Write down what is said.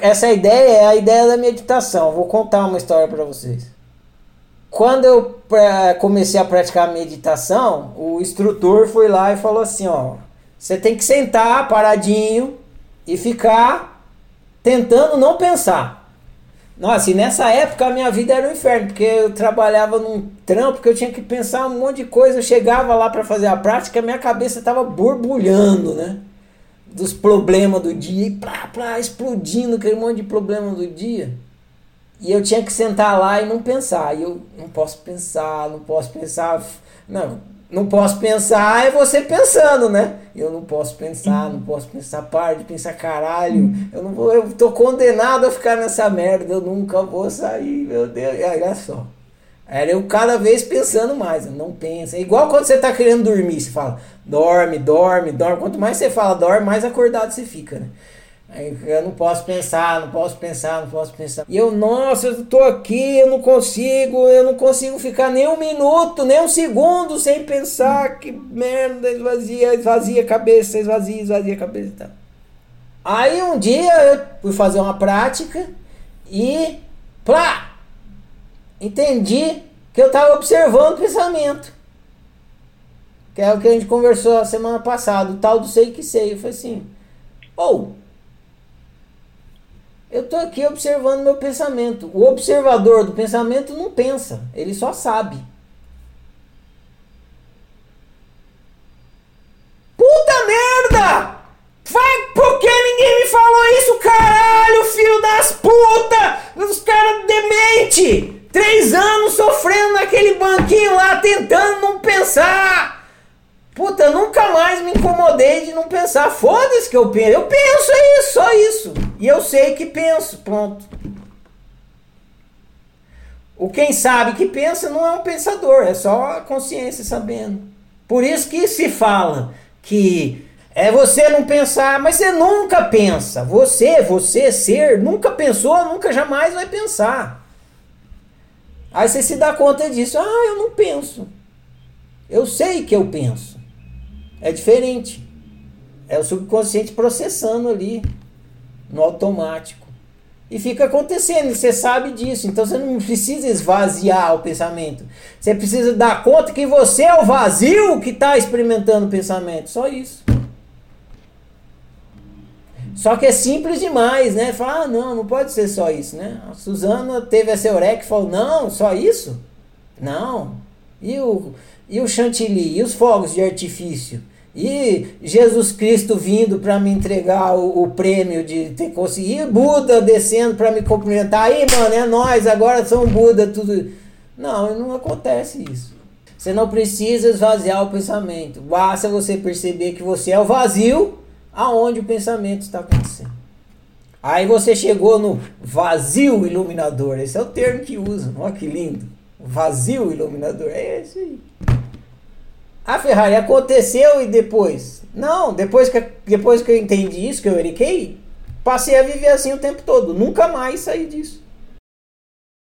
Essa ideia é a ideia da meditação. Vou contar uma história para vocês. Quando eu comecei a praticar meditação, o instrutor foi lá e falou assim, ó, você tem que sentar paradinho e ficar tentando não pensar. Nossa, e nessa época a minha vida era um inferno, porque eu trabalhava num trampo que eu tinha que pensar um monte de coisa. Eu chegava lá para fazer a prática, minha cabeça estava borbulhando, né? Dos problemas do dia, e plá, plá, explodindo aquele monte de problema do dia. E eu tinha que sentar lá e não pensar. E eu não posso pensar, não posso pensar. Não, não posso pensar é você pensando, né? Eu não posso pensar, não posso pensar, para de pensar, caralho. Eu não vou, eu tô condenado a ficar nessa merda, eu nunca vou sair, meu Deus. E olha só. Era eu cada vez pensando mais, não pensa. É igual quando você tá querendo dormir, você fala, dorme, dorme, dorme. Quanto mais você fala dorme, mais acordado você fica, né? Eu não posso pensar, não posso pensar, não posso pensar. E eu, nossa, eu tô aqui, eu não consigo, eu não consigo ficar nem um minuto, nem um segundo sem pensar. Que merda, esvazia, esvazia a cabeça, esvazia, esvazia a cabeça. Tá. Aí um dia eu fui fazer uma prática e, plá, entendi que eu estava observando o pensamento. Que é o que a gente conversou a semana passada, o tal do sei que sei. Eu falei assim, ou... Oh, eu estou aqui observando meu pensamento. O observador do pensamento não pensa, ele só sabe. Banquinho lá, tentando não pensar! Puta, eu nunca mais me incomodei de não pensar. Foda-se que eu penso. Eu penso é isso, só isso. E eu sei que penso. Pronto. O quem sabe que pensa não é um pensador, é só a consciência sabendo. Por isso que se fala que é você não pensar, mas você nunca pensa. Você, você, ser, nunca pensou, nunca jamais vai pensar. Aí você se dá conta disso. Ah, eu não penso. Eu sei que eu penso. É diferente. É o subconsciente processando ali, no automático. E fica acontecendo, você sabe disso. Então você não precisa esvaziar o pensamento. Você precisa dar conta que você é o vazio que está experimentando o pensamento. Só isso. Só que é simples demais, né? Falar, ah, não, não pode ser só isso, né? A Suzana teve essa eureka e falou, não, só isso? Não. E o, e o chantilly? E os fogos de artifício? E Jesus Cristo vindo para me entregar o, o, prêmio de ter conseguido. E Buda descendo para me cumprimentar. Aí, mano, é nós, agora são Buda, tudo. Não, não acontece isso. Você não precisa esvaziar o pensamento. Basta você perceber que você é o vazio aonde o pensamento está acontecendo. Aí você chegou no vazio iluminador. Esse é o termo que usam. Olha que lindo. Vazio iluminador. É esse aí. A Ferrari aconteceu e depois? Não, depois que, depois que eu entendi isso, que eu eriquei, passei a viver assim o tempo todo. Nunca mais saí disso.